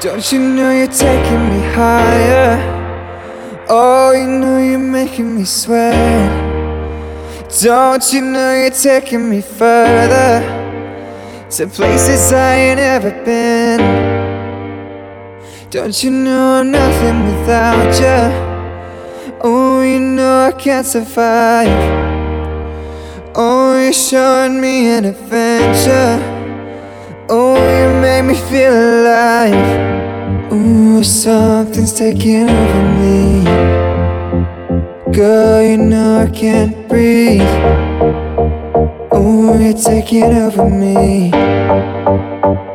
Don't you know you're taking me higher? Oh, you know you're making me sweat. Don't you know you're taking me further to places I ain't ever been? Don't you know I'm nothing without you? Oh, you know I can't survive. Oh, you're showing me an adventure. Oh, you make me feel alive. Ooh, something's taking over me. Girl, you know I can't breathe. Ooh, you're taking over me.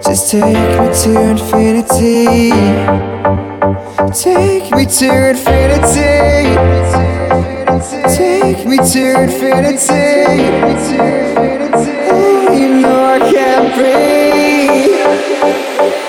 Just take me to infinity. Take me to infinity. Take me to infinity. Oh, you know I can't breathe. Thank you.